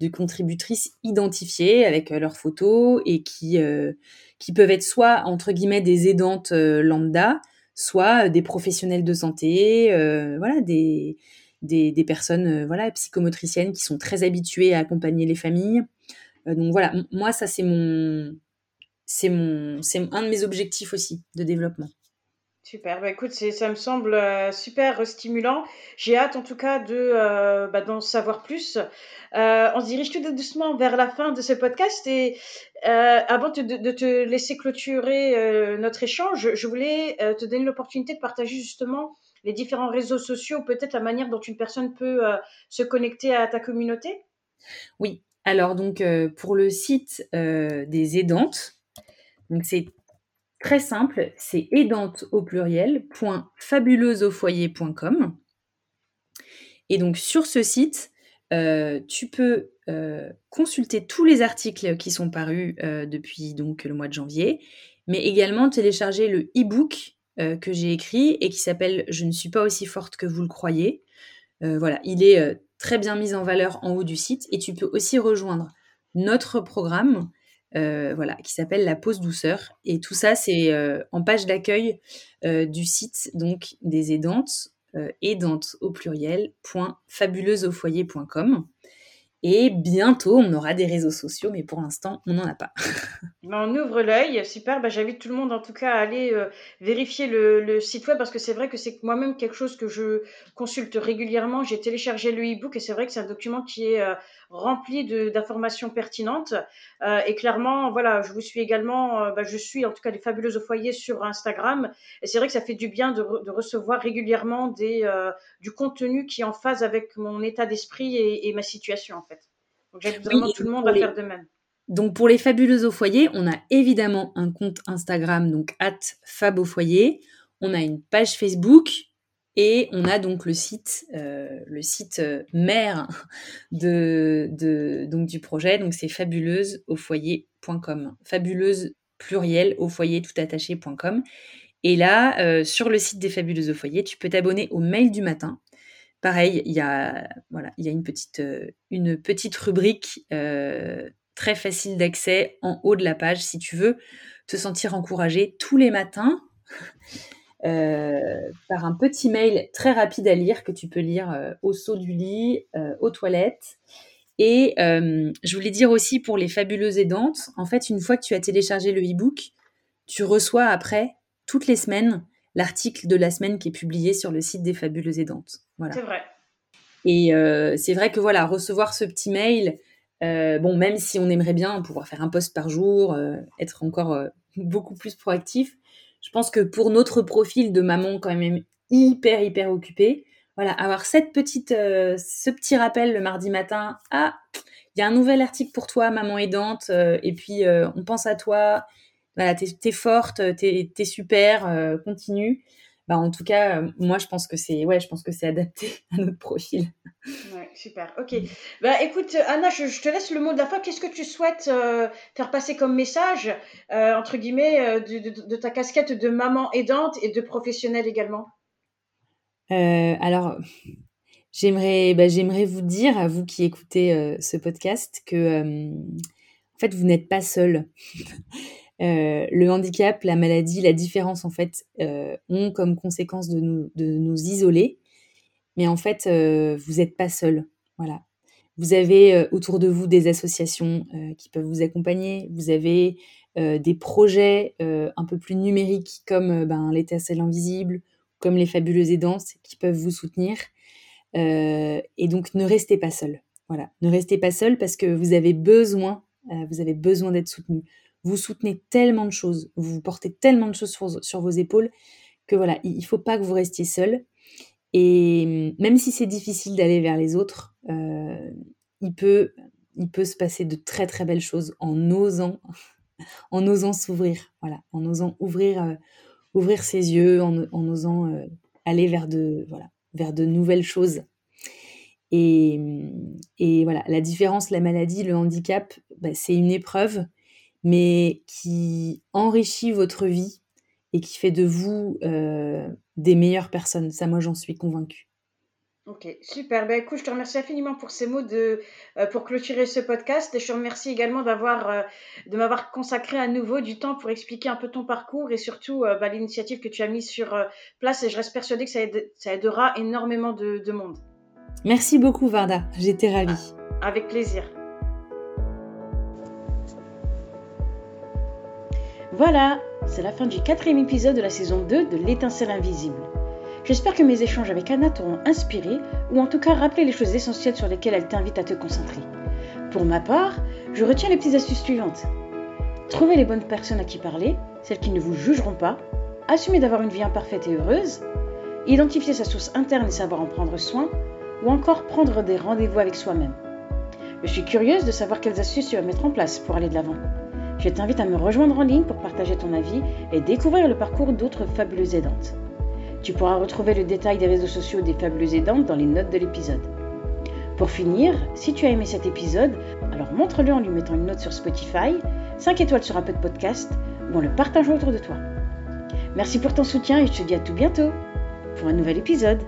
De contributrices identifiées avec leurs photos et qui, qui peuvent être soit, entre guillemets, des aidantes lambda, soit des professionnels de santé, voilà, des, personnes euh, voilà, psychomotriciennes qui sont très habituées à accompagner les familles. Euh, donc voilà, moi, ça, c'est mon, c'est mon, c'est un de mes objectifs aussi de développement. Super, bah écoute, ça me semble euh, super stimulant. J'ai hâte en tout cas de bah, d'en savoir plus. on se dirige tout doucement vers la fin de ce podcast et avant de, de, te laisser clôturer notre échange, je voulais te donner l'opportunité de partager justement les différents réseaux sociaux, peut-être la manière dont une personne peut euh, se connecter à ta communauté Oui, alors donc euh, pour le site euh, des aidantes, donc c'est très simple, c'est aidante au pluriel, .fabuleuseaufoyer.com. Et donc sur ce site, tu peux consulter tous les articles qui sont parus depuis donc le mois de janvier, mais également télécharger le e-book euh, que j'ai écrit et qui s'appelle Je ne suis pas aussi forte que vous le croyez. Euh, voilà, il est euh, très bien mis en valeur en haut du site et tu peux aussi rejoindre notre programme voilà, qui s'appelle La pause douceur. Et tout ça, c'est en page d'accueil du site donc des aidantes, aidantes au pluriel, .fabuleuseaufoyer.com. Et bientôt, on aura des réseaux sociaux, mais pour l'instant, on n'en a pas. on ouvre l'œil, super. Bah, J'invite tout le monde en tout cas à aller euh, vérifier le, site web parce que c'est vrai que c'est moi-même quelque chose que je consulte régulièrement. J'ai téléchargé le e-book et c'est vrai que c'est un document qui est euh, rempli d'informations pertinentes. Euh, et clairement, voilà, je vous suis également, bah, je suis en tout cas des fabuleuses au foyer sur Instagram. Et c'est vrai que ça fait du bien de, de recevoir régulièrement des, du contenu qui est en phase avec mon état d'esprit et, et ma situation en fait. Donc j'invite vraiment tout le monde à faire de même. Donc pour les fabuleuses au foyer, on a évidemment un compte Instagram, donc at fab au foyer. On a une page Facebook et on a donc le site, euh, le site euh, mère de, donc du projet. Donc c'est fabuleuseaufoyer.com. Fabuleuse pluriel au foyer tout attaché.com. Et là, euh, sur le site des Fabuleuses au foyer, tu peux t'abonner au mail du matin. Pareil, il y a, voilà, il y a une, petite, une petite rubrique très facile d'accès en haut de la page si tu veux te sentir encouragé tous les matins par un petit mail très rapide à lire que tu peux lire euh, au saut du lit, euh, aux toilettes. Et je voulais dire aussi pour les fabuleuses aidantes, en fait, une fois que tu as téléchargé le e-book, tu reçois après, toutes les semaines, l'article de la semaine qui est publié sur le site des fabuleuses aidantes. Voilà. C'est vrai. Et c'est vrai que voilà, recevoir ce petit mail, euh, bon, même si on aimerait bien pouvoir faire un poste par jour, euh, être encore euh, beaucoup plus proactif, je pense que pour notre profil de maman quand même hyper hyper occupée, voilà, avoir cette petite, ce petit rappel le mardi matin, ah, il y a un nouvel article pour toi, maman aidante, et puis on pense à toi, voilà, t'es es forte, t'es es super, continue. Bah, en tout cas, moi je pense que c'est ouais, je pense que c'est adapté à notre profil. Ouais, super. Ok. Bah, écoute, Anna, je, te laisse le mot de la fin. Qu'est-ce que tu souhaites euh, faire passer comme message, euh, entre guillemets, euh, de, ta casquette de maman aidante et de professionnelle également? Alors, j'aimerais, bah, j'aimerais vous dire, à vous qui écoutez ce podcast, que en fait, vous n'êtes pas seul. le handicap, la maladie, la différence, en fait, ont comme conséquence de nous, isoler mais en fait, euh, vous n'êtes pas seul. Voilà. Vous avez euh, autour de vous des associations euh, qui peuvent vous accompagner. Vous avez des projets un peu plus numériques comme ben, l'étincelle invisible, comme les fabuleuses aidantes qui peuvent vous soutenir. et donc, ne restez pas seul. Voilà, ne restez pas seul parce que vous avez besoin, euh, vous avez besoin d'être soutenu. Vous soutenez tellement de choses, vous portez tellement de choses sur, vos épaules que voilà, il, ne faut pas que vous restiez seul. Et même si c'est difficile d'aller vers les autres, euh, il peut, il peut se passer de très très belles choses en osant, en osant s'ouvrir, voilà, en osant ouvrir, euh, ouvrir ses yeux, en, osant euh, aller vers de, voilà, vers de nouvelles choses. Et, et, voilà, la différence, la maladie, le handicap, bah, c'est une épreuve, mais qui enrichit votre vie et qui fait de vous euh, des meilleures personnes. Ça, moi, j'en suis convaincue. Ok, super. Ben, écoute, je te remercie infiniment pour ces mots de, euh, pour clôturer ce podcast et je te remercie également d'avoir, euh, de m'avoir consacré à nouveau du temps pour expliquer un peu ton parcours et surtout euh, bah, l'initiative que tu as mise sur place et je reste persuadée que ça, ça aidera énormément de, de, monde. Merci beaucoup Varda, j'étais ravie. Avec plaisir. Voilà, c'est la fin du quatrième épisode de la saison 2 de l'étincelle invisible. J'espère que mes échanges avec Anna t'auront inspiré ou en tout cas rappelé les choses essentielles sur lesquelles elle t'invite à te concentrer. Pour ma part, je retiens les petites astuces suivantes. Trouver les bonnes personnes à qui parler, celles qui ne vous jugeront pas, assumer d'avoir une vie imparfaite et heureuse, identifier sa source interne et savoir en prendre soin, ou encore prendre des rendez-vous avec soi-même. Je suis curieuse de savoir quelles astuces tu vas mettre en place pour aller de l'avant. Je t'invite à me rejoindre en ligne pour partager ton avis et découvrir le parcours d'autres fabuleuses aidantes. Tu pourras retrouver le détail des réseaux sociaux des fabuleuses aidantes dans les notes de l'épisode. Pour finir, si tu as aimé cet épisode, alors montre-le en lui mettant une note sur Spotify, 5 étoiles sur un peu de podcast ou en le partageant autour de toi. Merci pour ton soutien et je te dis à tout bientôt pour un nouvel épisode.